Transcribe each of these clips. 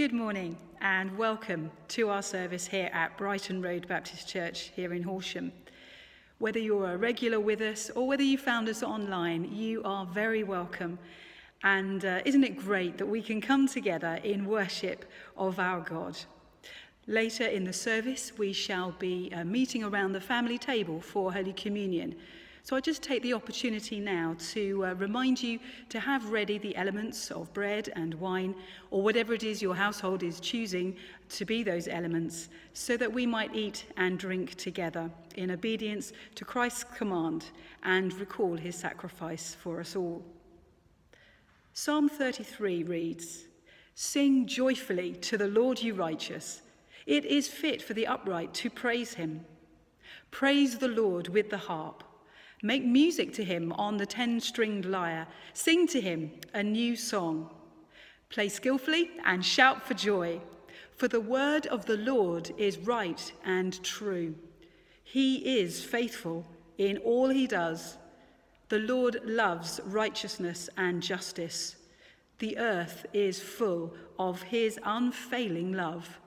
Good morning and welcome to our service here at Brighton Road Baptist Church here in Horsham. Whether you're a regular with us or whether you found us online, you are very welcome. And uh, isn't it great that we can come together in worship of our God? Later in the service, we shall be uh, meeting around the family table for Holy Communion. So I just take the opportunity now to uh, remind you to have ready the elements of bread and wine, or whatever it is your household is choosing to be those elements, so that we might eat and drink together in obedience to Christ's command and recall his sacrifice for us all. Psalm 33 reads Sing joyfully to the Lord, you righteous. It is fit for the upright to praise him. Praise the Lord with the harp. Make music to him on the ten stringed lyre. Sing to him a new song. Play skillfully and shout for joy, for the word of the Lord is right and true. He is faithful in all he does. The Lord loves righteousness and justice. The earth is full of his unfailing love.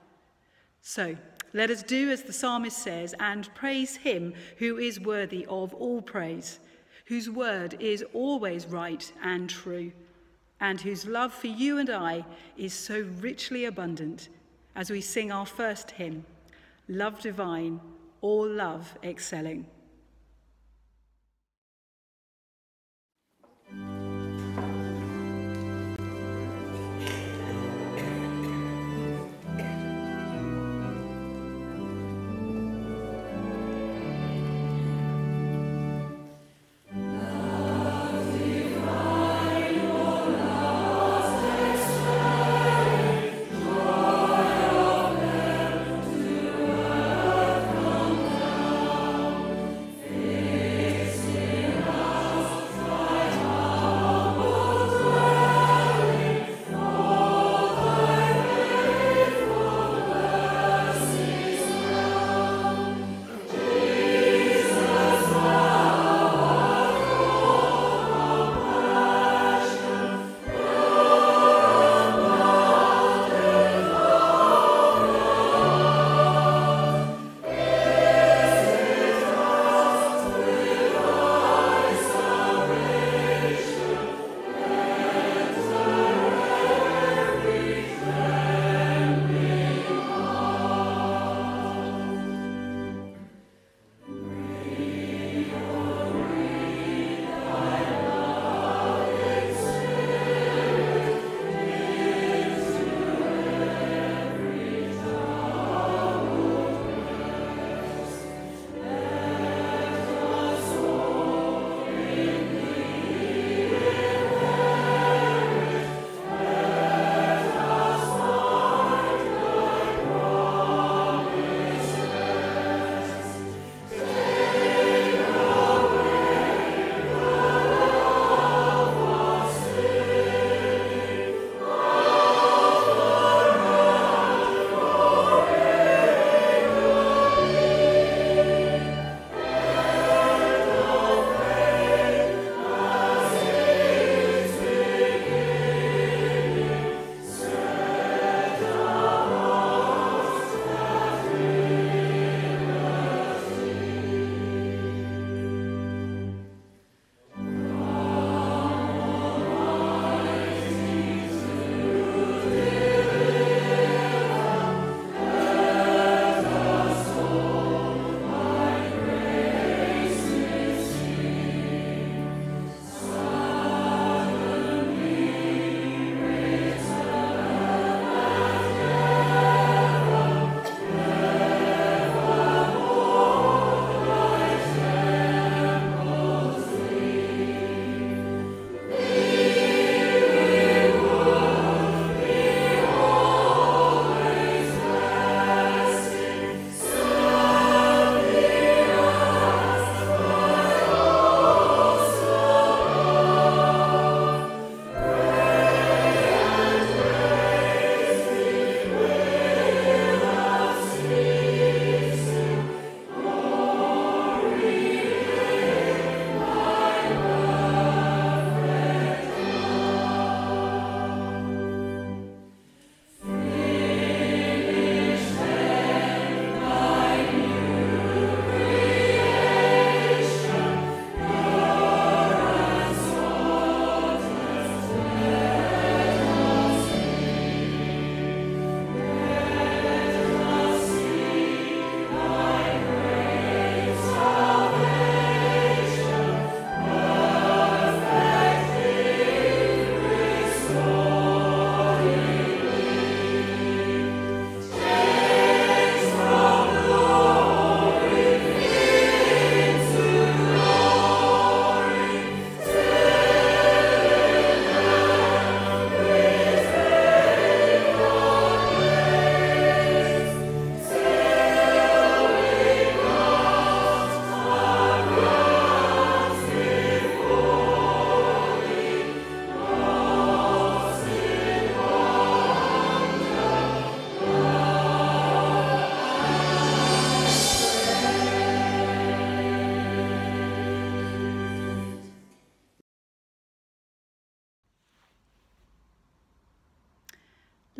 So, let us do as the psalmist says and praise him who is worthy of all praise, whose word is always right and true, and whose love for you and I is so richly abundant as we sing our first hymn, Love Divine, All Love Excelling.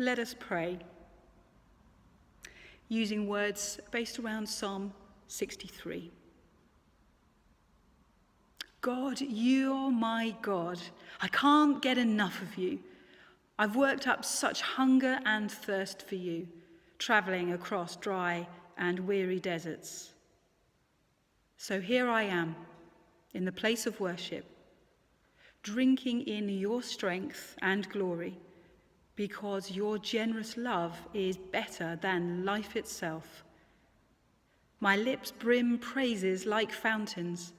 Let us pray. Using words based around Psalm 63. God, you're my God. I can't get enough of you. I've worked up such hunger and thirst for you, travelling across dry and weary deserts. So here I am, in the place of worship, drinking in your strength and glory, because your generous love is better than life itself. My lips brim praises like fountains.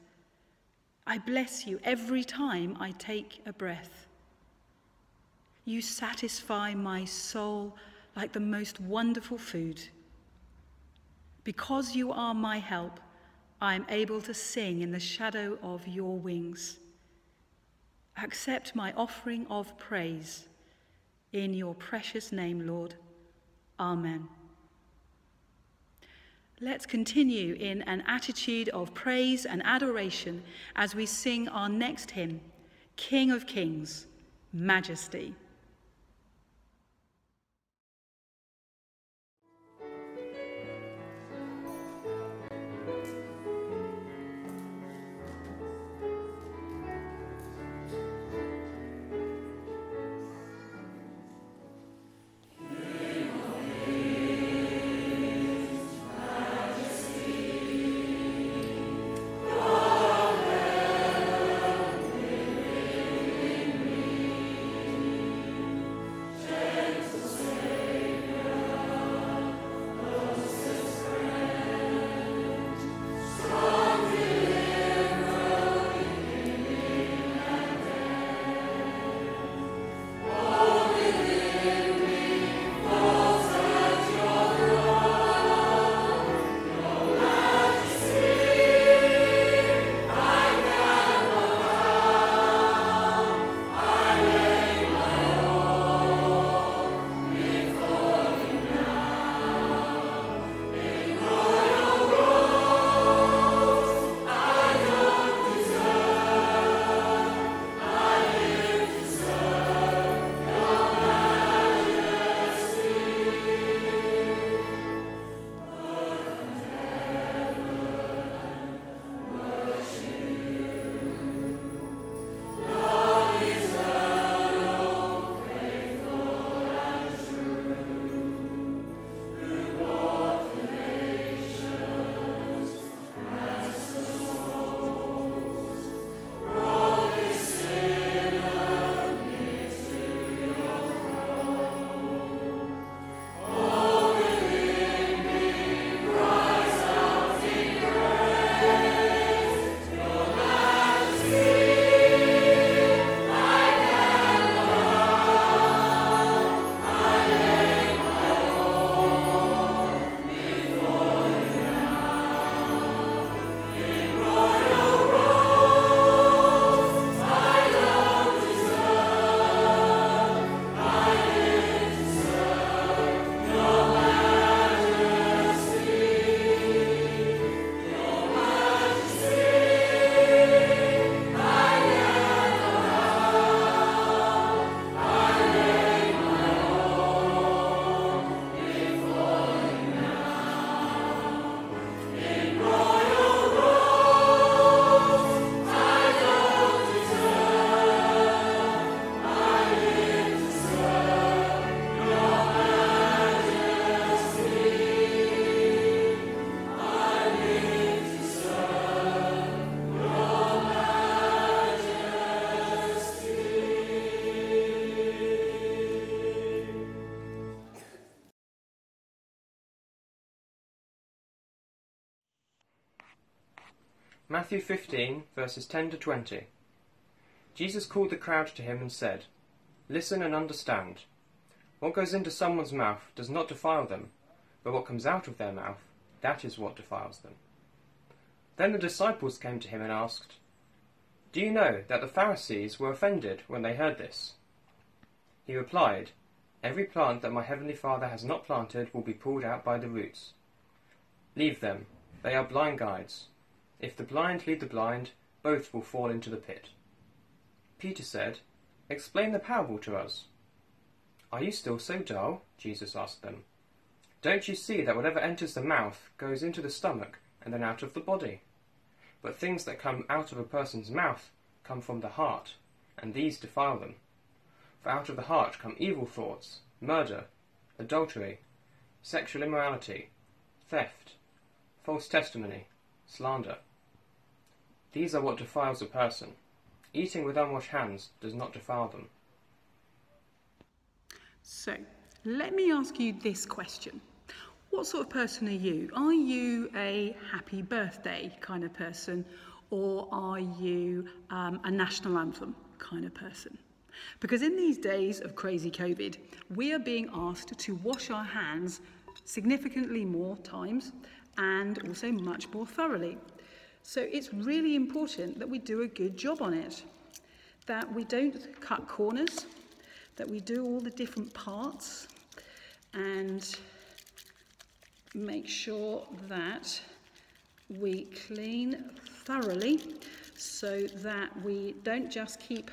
I bless you every time I take a breath. You satisfy my soul like the most wonderful food. Because you are my help, I am able to sing in the shadow of your wings. Accept my offering of praise in your precious name, Lord. Amen. Let's continue in an attitude of praise and adoration as we sing our next hymn, King of Kings, Majesty. Matthew 15, verses 10 to 20. Jesus called the crowd to him and said, Listen and understand. What goes into someone's mouth does not defile them, but what comes out of their mouth, that is what defiles them. Then the disciples came to him and asked, Do you know that the Pharisees were offended when they heard this? He replied, Every plant that my heavenly Father has not planted will be pulled out by the roots. Leave them, they are blind guides if the blind lead the blind, both will fall into the pit. Peter said, Explain the parable to us. Are you still so dull? Jesus asked them. Don't you see that whatever enters the mouth goes into the stomach and then out of the body? But things that come out of a person's mouth come from the heart, and these defile them. For out of the heart come evil thoughts, murder, adultery, sexual immorality, theft, false testimony, slander. These are what defiles a person. Eating with unwashed hands does not defile them. So, let me ask you this question. What sort of person are you? Are you a happy birthday kind of person, or are you um, a national anthem kind of person? Because in these days of crazy COVID, we are being asked to wash our hands significantly more times and also much more thoroughly. So it's really important that we do a good job on it, that we don't cut corners, that we do all the different parts and make sure that we clean thoroughly so that we don't just keep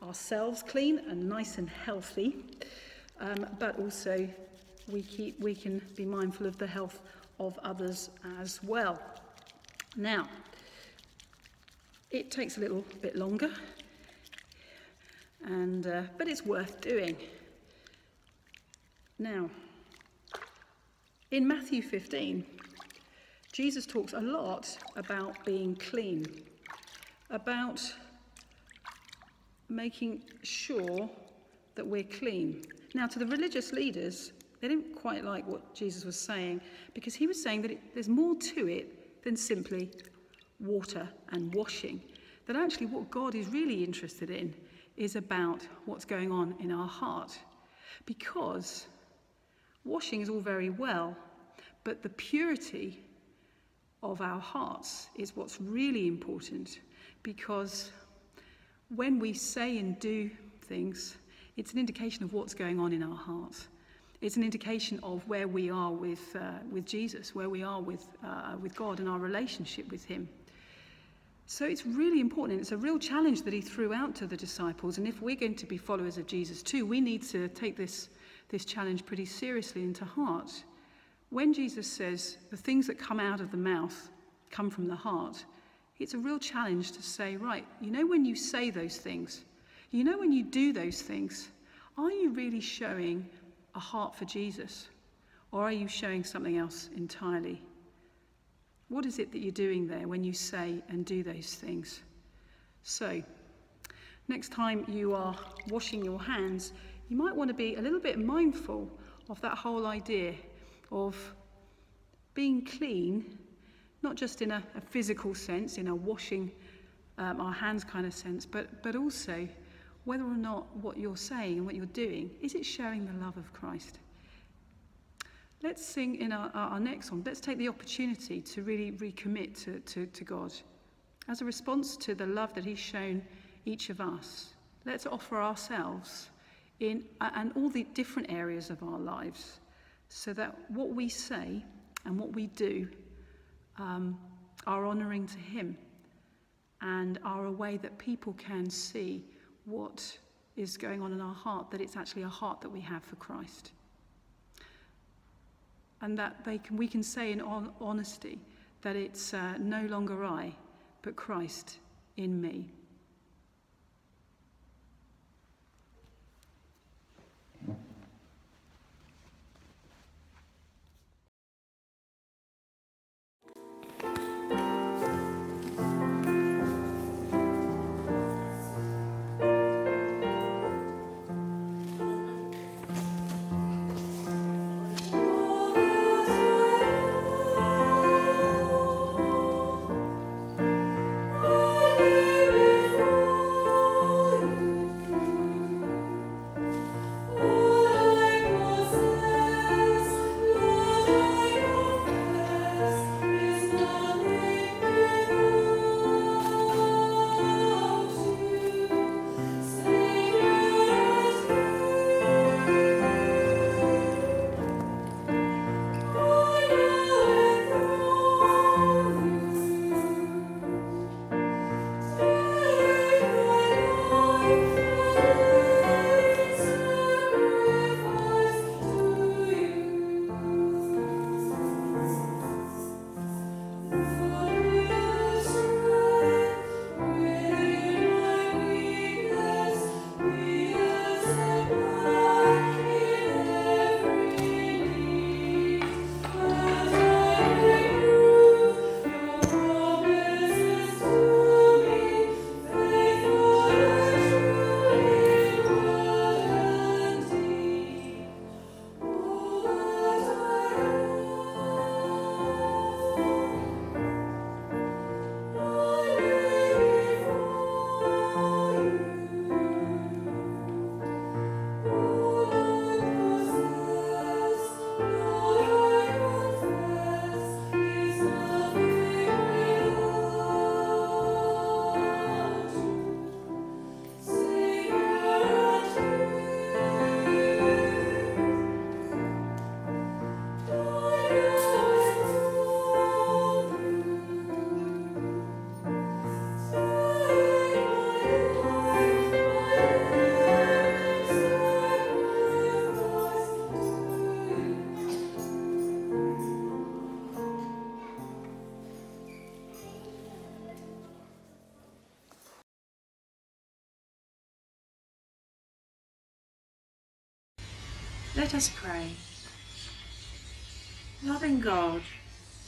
ourselves clean and nice and healthy, um, but also we, keep, we can be mindful of the health of others as well. Now, it takes a little bit longer, and, uh, but it's worth doing. Now, in Matthew 15, Jesus talks a lot about being clean, about making sure that we're clean. Now, to the religious leaders, they didn't quite like what Jesus was saying because he was saying that it, there's more to it than simply water and washing. That actually, what God is really interested in is about what's going on in our heart. Because washing is all very well, but the purity of our hearts is what's really important because when we say and do things, it's an indication of what's going on in our hearts. It's an indication of where we are with, uh, with Jesus, where we are with, uh, with God and our relationship with Him. So it's really important. It's a real challenge that He threw out to the disciples. And if we're going to be followers of Jesus too, we need to take this, this challenge pretty seriously into heart. When Jesus says the things that come out of the mouth come from the heart, it's a real challenge to say, right, you know, when you say those things, you know, when you do those things, are you really showing a heart for Jesus? Or are you showing something else entirely? What is it that you're doing there when you say and do those things? So, next time you are washing your hands, you might want to be a little bit mindful of that whole idea of being clean not just in a, a physical sense, in a washing um, our hands kind of sense, but, but also whether or not what you're saying and what you're doing, is it showing the love of Christ? Let's sing in our, our next song. Let's take the opportunity to really recommit to, to, to God. As a response to the love that He's shown each of us, let's offer ourselves in and all the different areas of our lives so that what we say and what we do um, are honouring to Him and are a way that people can see what is going on in our heart, that it's actually a heart that we have for Christ. And that they can, we can say in all honesty that it's uh, no longer I, but Christ in me. Let us pray. Loving God,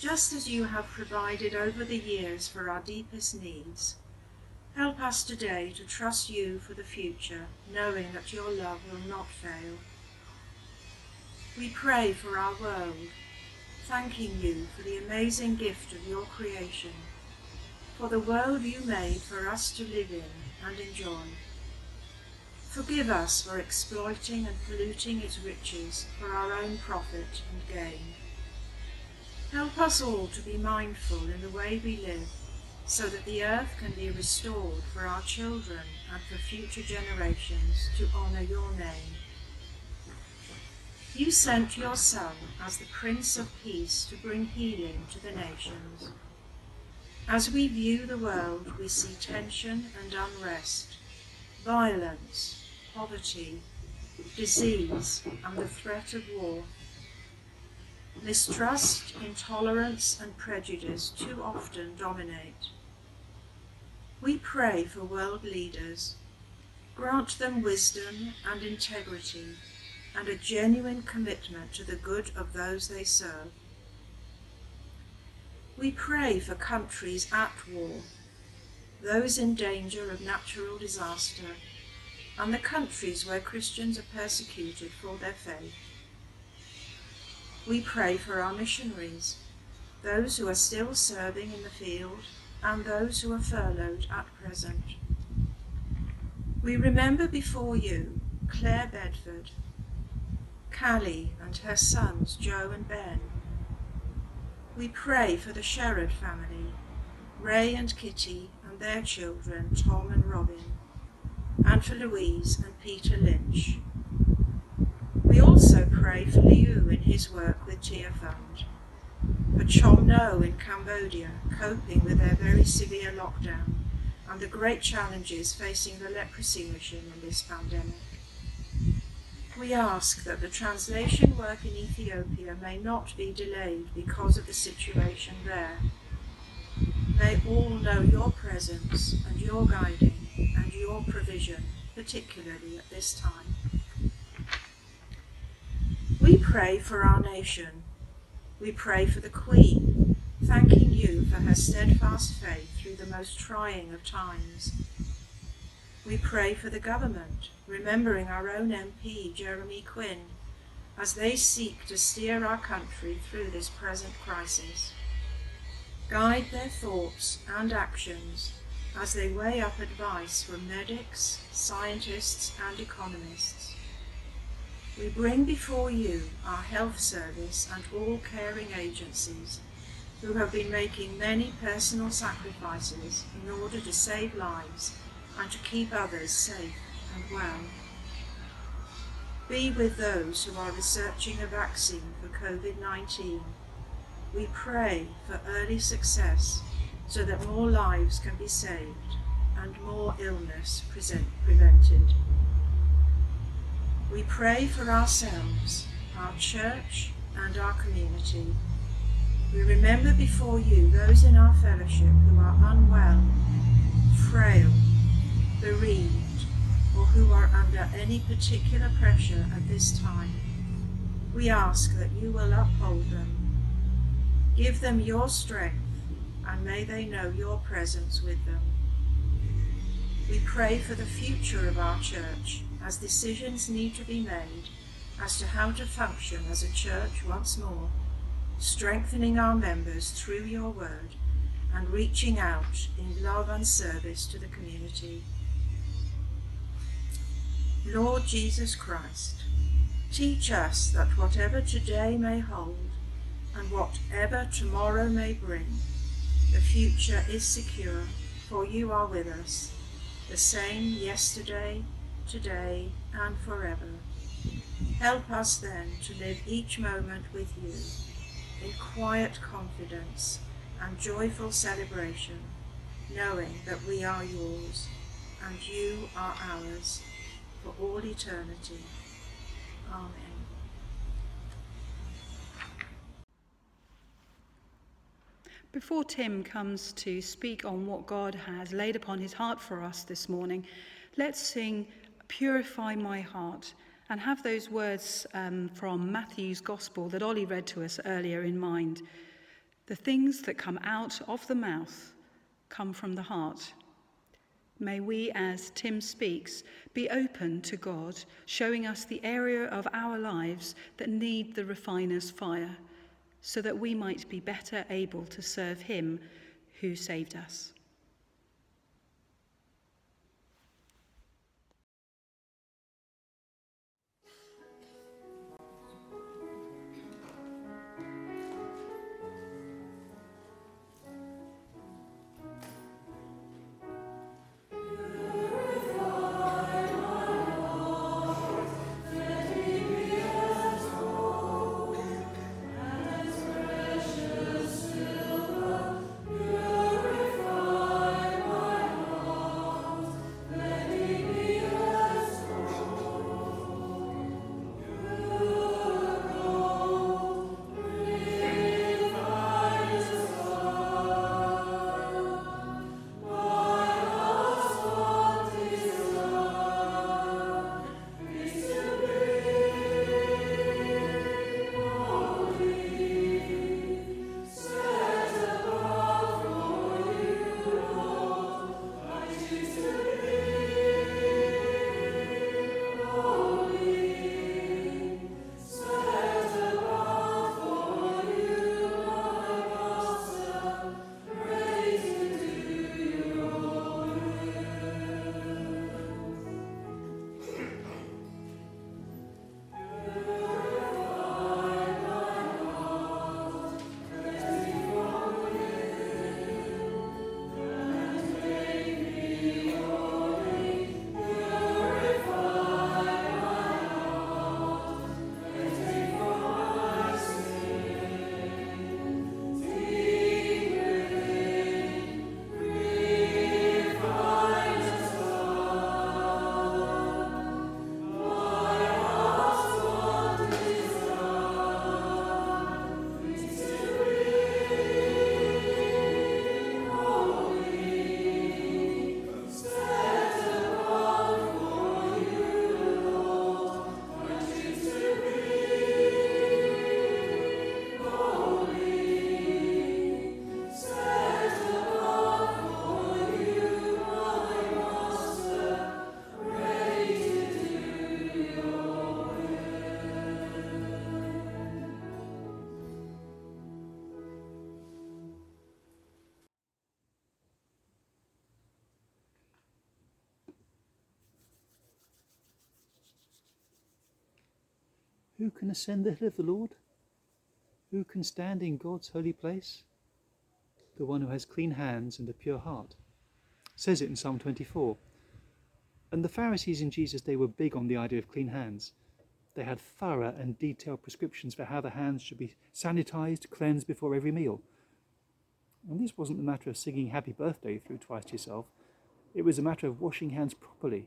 just as you have provided over the years for our deepest needs, help us today to trust you for the future, knowing that your love will not fail. We pray for our world, thanking you for the amazing gift of your creation, for the world you made for us to live in and enjoy. Forgive us for exploiting and polluting its riches for our own profit and gain. Help us all to be mindful in the way we live, so that the earth can be restored for our children and for future generations to honour your name. You sent your Son as the Prince of Peace to bring healing to the nations. As we view the world, we see tension and unrest, violence, poverty, disease, and the threat of war. Mistrust, intolerance, and prejudice too often dominate. We pray for world leaders. Grant them wisdom and integrity and a genuine commitment to the good of those they serve. We pray for countries at war, those in danger of natural disaster, and the countries where Christians are persecuted for their faith. We pray for our missionaries, those who are still serving in the field and those who are furloughed at present. We remember before you Claire Bedford, Callie and her sons Joe and Ben. We pray for the Sherrod family, Ray and Kitty and their children Tom and Robin, and for Louise and Peter Lynch. We also pray for Liu in his work with Tearfund, for Chom No in Cambodia, coping with their very severe lockdown and the great challenges facing the leprosy mission in this pandemic. We ask that the translation work in Ethiopia may not be delayed because of the situation there. May all know your presence and your guiding and your provision, particularly at this time. We pray for our nation. We pray for the Queen, thanking you for her steadfast faith through the most trying of times. We pray for the government, remembering our own MP, Jeremy Quinn, as they seek to steer our country through this present crisis. Guide their thoughts and actions as they weigh up advice from medics, scientists, and economists. We bring before you our health service and all caring agencies who have been making many personal sacrifices in order to save lives and to keep others safe and well. Be with those who are researching a vaccine for COVID 19. We pray for early success so that more lives can be saved and more illness present, prevented. We pray for ourselves, our church, and our community. We remember before you those in our fellowship who are unwell, frail, bereaved, or who are under any particular pressure at this time, we ask that you will uphold them. Give them your strength, and may they know your presence with them. We pray for the future of our church as decisions need to be made as to how to function as a church once more, strengthening our members through your word and reaching out in love and service to the community. Lord Jesus Christ, teach us that whatever today may hold and whatever tomorrow may bring, the future is secure, for you are with us, the same yesterday, today, and forever. Help us then to live each moment with you in quiet confidence and joyful celebration, knowing that we are yours and you are ours for all eternity. Amen. Before Tim comes to speak on what God has laid upon his heart for us this morning, let's sing Purify My Heart and have those words um, from Matthew's Gospel that Ollie read to us earlier in mind. The things that come out of the mouth come from the heart. May we, as Tim speaks, be open to God, showing us the area of our lives that need the refiner's fire, so that we might be better able to serve Him who saved us. Who can ascend the hill of the Lord? Who can stand in God's holy place? The one who has clean hands and a pure heart. Says it in Psalm 24. And the Pharisees in Jesus' day were big on the idea of clean hands. They had thorough and detailed prescriptions for how the hands should be sanitized, cleansed before every meal. And this wasn't a matter of singing happy birthday through twice to yourself. It was a matter of washing hands properly,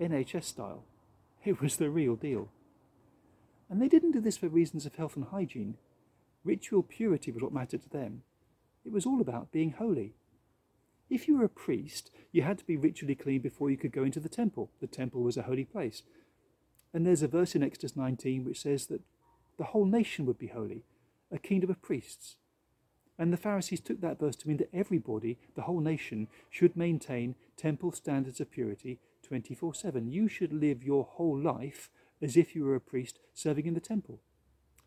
NHS style. It was the real deal. And they didn't do this for reasons of health and hygiene. Ritual purity was what mattered to them. It was all about being holy. If you were a priest, you had to be ritually clean before you could go into the temple. The temple was a holy place. And there's a verse in Exodus 19 which says that the whole nation would be holy, a kingdom of priests. And the Pharisees took that verse to mean that everybody, the whole nation, should maintain temple standards of purity 24 7. You should live your whole life as if you were a priest serving in the temple.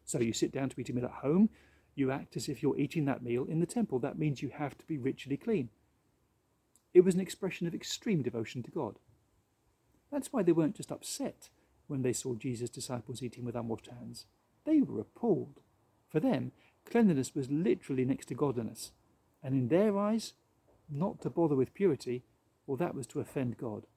So you sit down to eat a meal at home, you act as if you're eating that meal in the temple. That means you have to be ritually clean. It was an expression of extreme devotion to God. That's why they weren't just upset when they saw Jesus' disciples eating with unwashed hands. They were appalled. For them, cleanliness was literally next to godliness, and in their eyes, not to bother with purity, well, that was to offend God.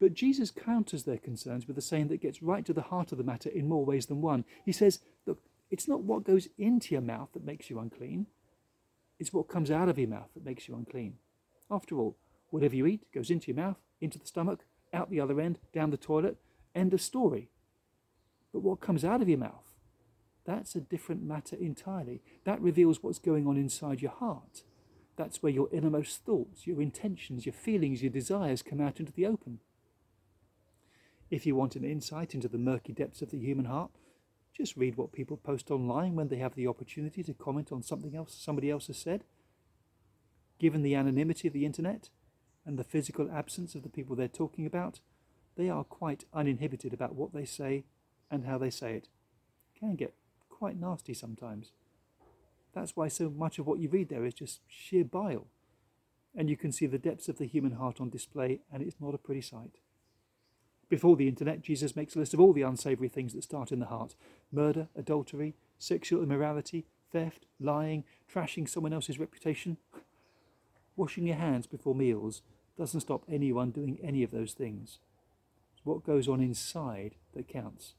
But Jesus counters their concerns with a saying that gets right to the heart of the matter in more ways than one. He says, Look, it's not what goes into your mouth that makes you unclean, it's what comes out of your mouth that makes you unclean. After all, whatever you eat goes into your mouth, into the stomach, out the other end, down the toilet, end of story. But what comes out of your mouth, that's a different matter entirely. That reveals what's going on inside your heart. That's where your innermost thoughts, your intentions, your feelings, your desires come out into the open. If you want an insight into the murky depths of the human heart, just read what people post online when they have the opportunity to comment on something else somebody else has said. Given the anonymity of the internet and the physical absence of the people they're talking about, they are quite uninhibited about what they say and how they say it. it can get quite nasty sometimes. That's why so much of what you read there is just sheer bile. And you can see the depths of the human heart on display, and it's not a pretty sight. Before the internet, Jesus makes a list of all the unsavoury things that start in the heart murder, adultery, sexual immorality, theft, lying, trashing someone else's reputation. Washing your hands before meals doesn't stop anyone doing any of those things. It's what goes on inside that counts.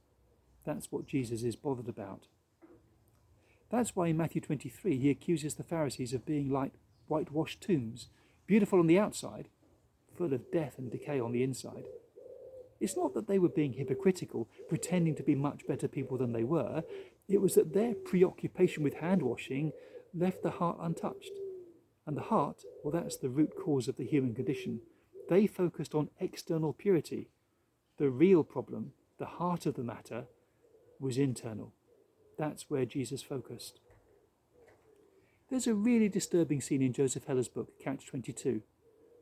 That's what Jesus is bothered about. That's why in Matthew 23 he accuses the Pharisees of being like whitewashed tombs, beautiful on the outside, full of death and decay on the inside. It's not that they were being hypocritical, pretending to be much better people than they were. It was that their preoccupation with hand washing left the heart untouched. And the heart, well, that's the root cause of the human condition. They focused on external purity. The real problem, the heart of the matter, was internal. That's where Jesus focused. There's a really disturbing scene in Joseph Heller's book, Catch 22.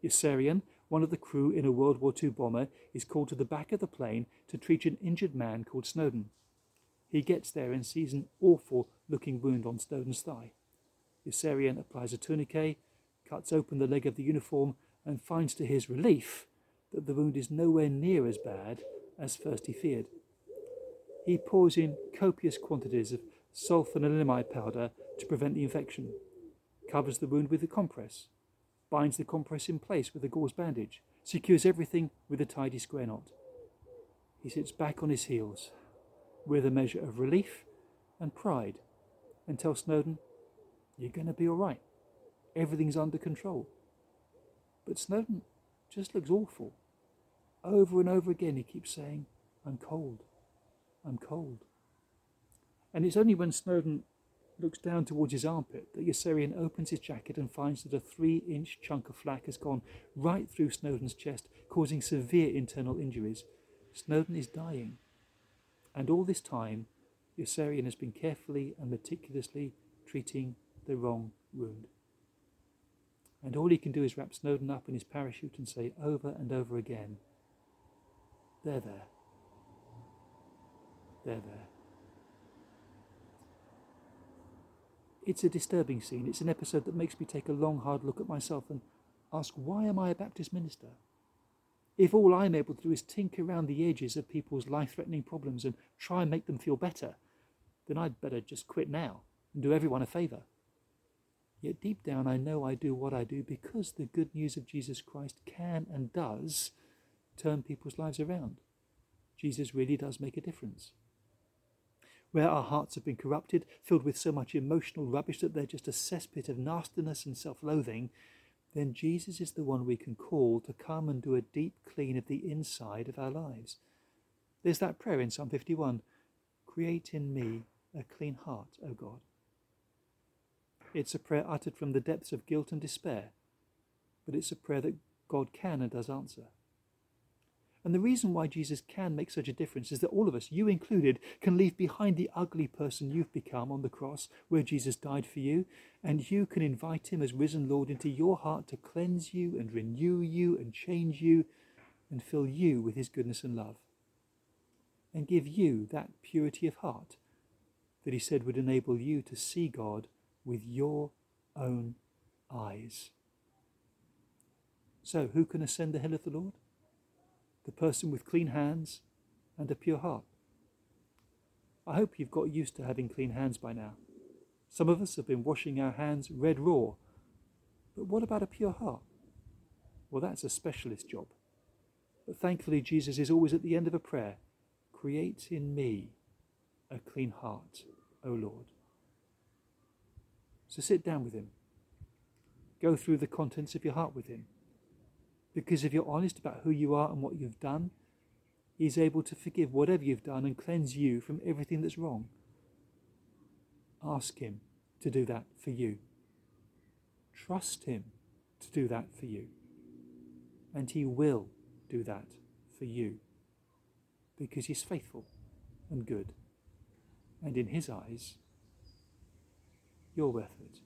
Yossarian, one of the crew in a World War II bomber, is called to the back of the plane to treat an injured man called Snowden. He gets there and sees an awful looking wound on Snowden's thigh. Yossarian applies a tourniquet, cuts open the leg of the uniform, and finds to his relief that the wound is nowhere near as bad as first he feared he pours in copious quantities of sulfanilamide powder to prevent the infection, covers the wound with a compress, binds the compress in place with a gauze bandage, secures everything with a tidy square knot. He sits back on his heels with a measure of relief and pride and tells Snowden, You're going to be all right. Everything's under control. But Snowden just looks awful. Over and over again, he keeps saying, I'm cold. I'm cold. And it's only when Snowden looks down towards his armpit the Yossarian opens his jacket and finds that a three inch chunk of flak has gone right through Snowden's chest, causing severe internal injuries. Snowden is dying. And all this time, Yossarian has been carefully and meticulously treating the wrong wound. And all he can do is wrap Snowden up in his parachute and say over and over again, There, there. There, there. It's a disturbing scene. It's an episode that makes me take a long, hard look at myself and ask, why am I a Baptist minister? If all I'm able to do is tinker around the edges of people's life threatening problems and try and make them feel better, then I'd better just quit now and do everyone a favour. Yet deep down, I know I do what I do because the good news of Jesus Christ can and does turn people's lives around. Jesus really does make a difference where our hearts have been corrupted, filled with so much emotional rubbish that they're just a cesspit of nastiness and self loathing, then Jesus is the one we can call to come and do a deep clean of the inside of our lives. There's that prayer in Psalm 51 Create in me a clean heart, O God. It's a prayer uttered from the depths of guilt and despair, but it's a prayer that God can and does answer. And the reason why Jesus can make such a difference is that all of us, you included, can leave behind the ugly person you've become on the cross where Jesus died for you, and you can invite him as risen Lord into your heart to cleanse you and renew you and change you and fill you with his goodness and love. And give you that purity of heart that he said would enable you to see God with your own eyes. So, who can ascend the hill of the Lord? The person with clean hands and a pure heart. I hope you've got used to having clean hands by now. Some of us have been washing our hands red raw. But what about a pure heart? Well, that's a specialist job. But thankfully, Jesus is always at the end of a prayer Create in me a clean heart, O Lord. So sit down with Him. Go through the contents of your heart with Him. Because if you're honest about who you are and what you've done, He's able to forgive whatever you've done and cleanse you from everything that's wrong. Ask Him to do that for you. Trust Him to do that for you. And He will do that for you. because He's faithful and good. And in His eyes, you're worth it.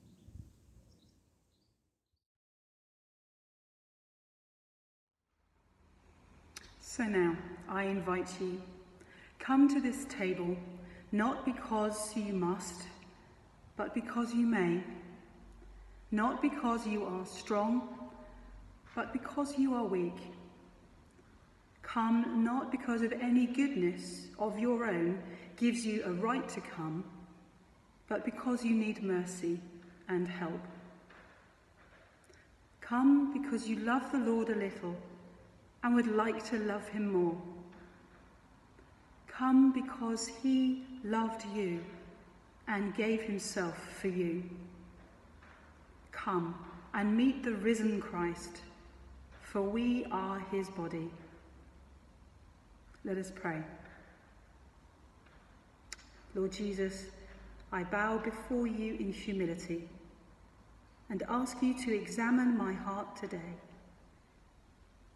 So now I invite you, come to this table, not because you must, but because you may. Not because you are strong, but because you are weak. Come not because of any goodness of your own gives you a right to come, but because you need mercy and help. Come because you love the Lord a little and would like to love him more. Come because he loved you and gave himself for you. Come and meet the risen Christ, for we are his body. Let us pray. Lord Jesus, I bow before you in humility and ask you to examine my heart today.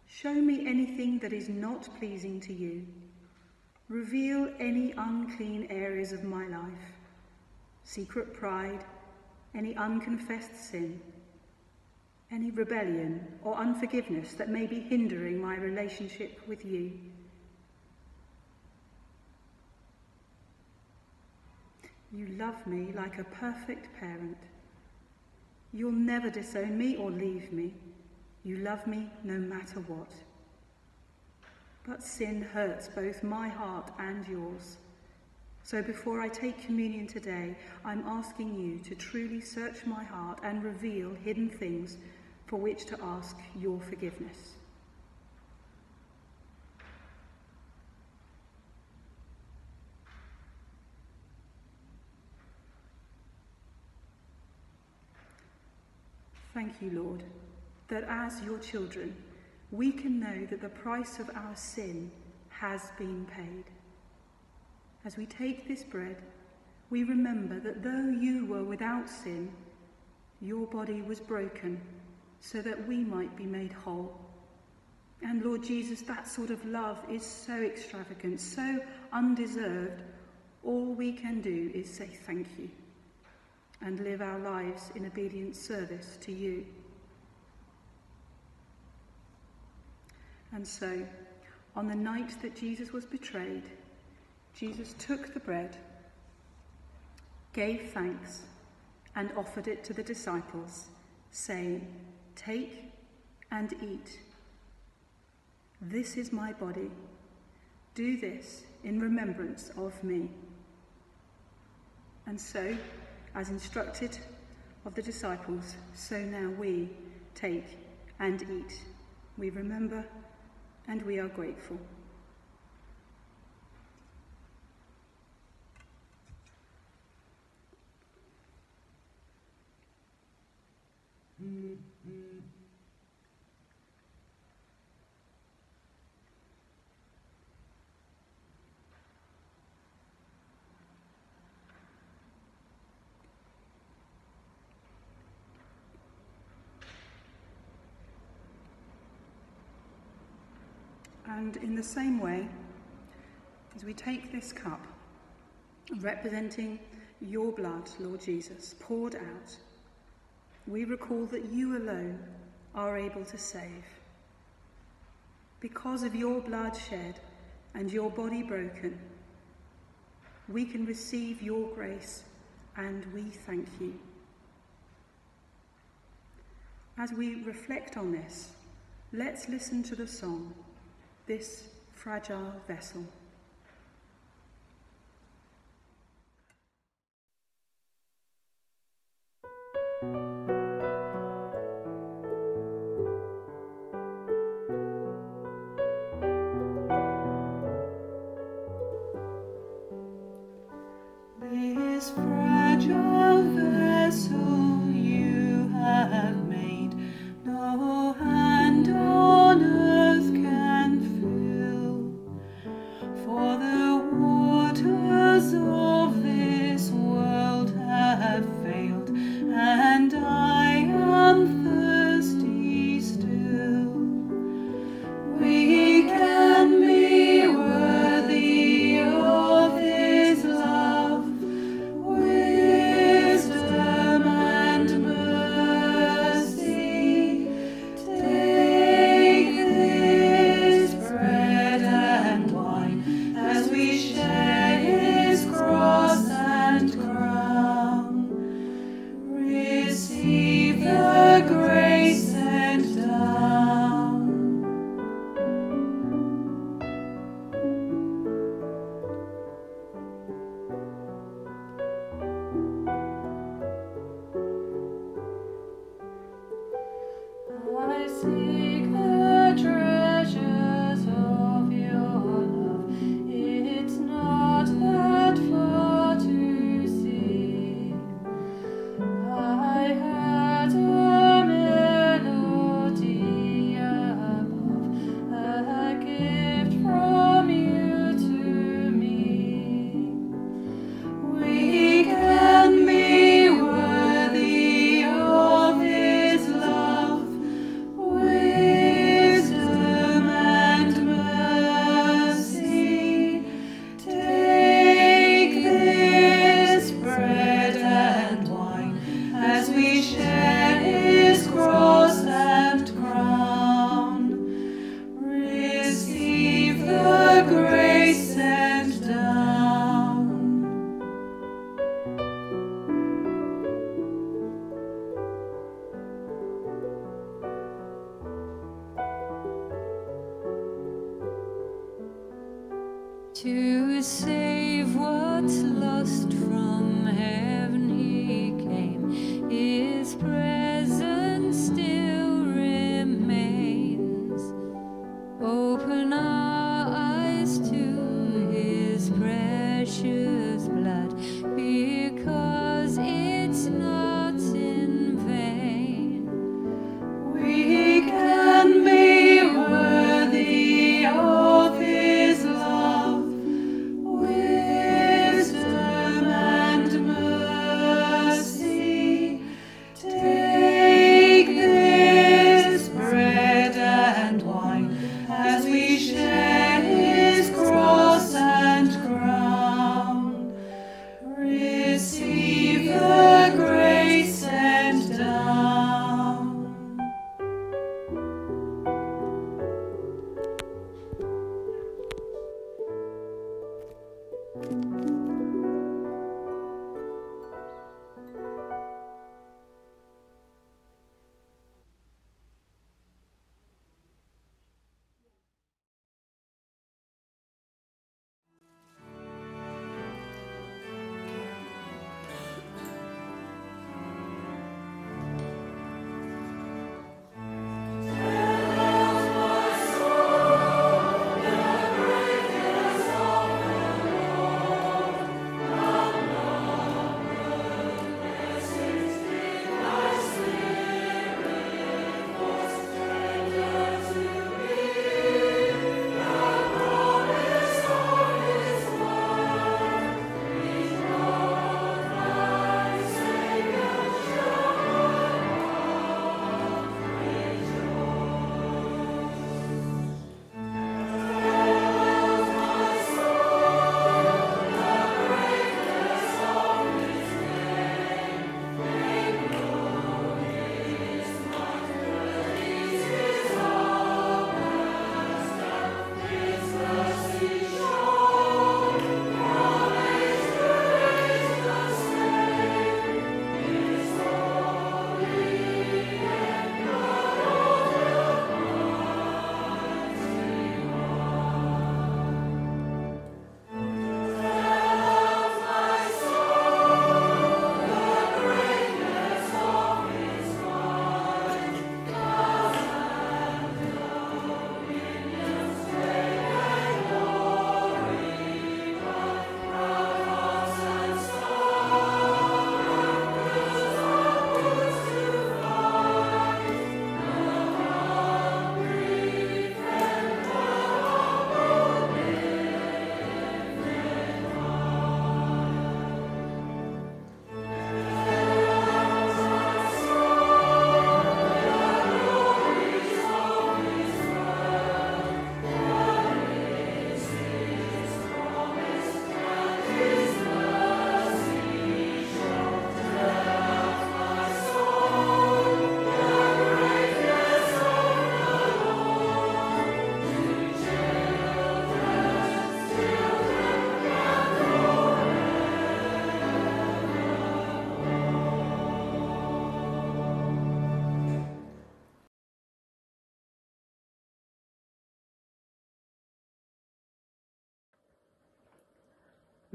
Show me anything that is not pleasing to you. Reveal any unclean areas of my life, secret pride, any unconfessed sin, any rebellion or unforgiveness that may be hindering my relationship with you. You love me like a perfect parent. You'll never disown me or leave me. You love me no matter what. But sin hurts both my heart and yours. So before I take communion today, I'm asking you to truly search my heart and reveal hidden things for which to ask your forgiveness. Thank you, Lord, that as your children, we can know that the price of our sin has been paid. As we take this bread, we remember that though you were without sin, your body was broken so that we might be made whole. And Lord Jesus, that sort of love is so extravagant, so undeserved. All we can do is say thank you and live our lives in obedient service to you. And so, on the night that Jesus was betrayed, Jesus took the bread, gave thanks, and offered it to the disciples, saying, Take and eat. This is my body. Do this in remembrance of me. And so, as instructed of the disciples, so now we take and eat. We remember and we are grateful. And in the same way, as we take this cup, representing your blood, Lord Jesus, poured out, we recall that you alone are able to save. Because of your blood shed and your body broken, we can receive your grace and we thank you. As we reflect on this, let's listen to the song this fragile vessel.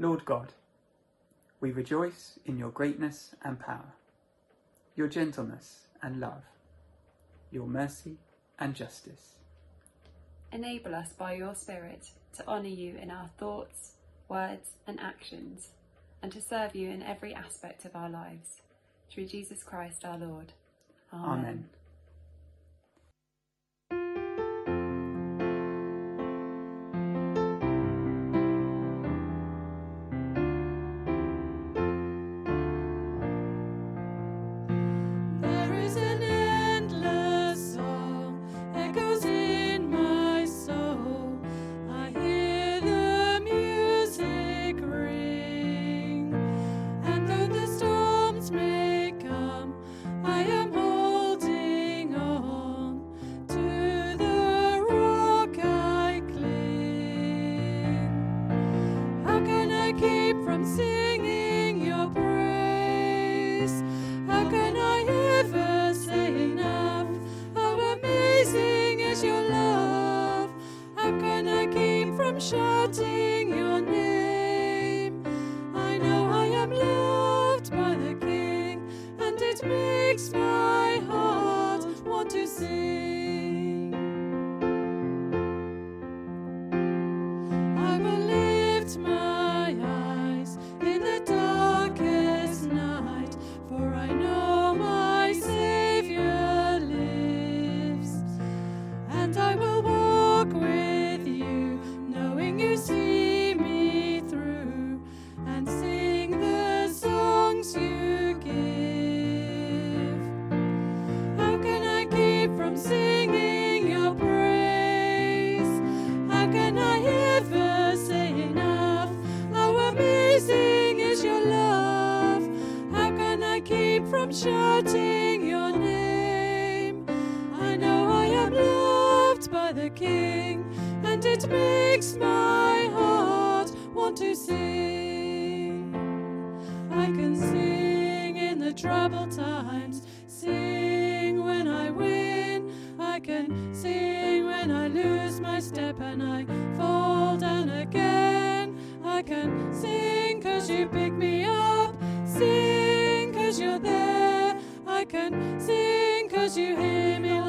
Lord God, we rejoice in your greatness and power, your gentleness and love, your mercy and justice. Enable us by your Spirit to honour you in our thoughts, words, and actions, and to serve you in every aspect of our lives. Through Jesus Christ our Lord. Amen. Amen. The King, and it makes my heart want to sing. I can sing in the troubled times, sing when I win. I can sing when I lose my step and I fall down again. I can sing cause you pick me up, sing cause you're there. I can sing cause you hear me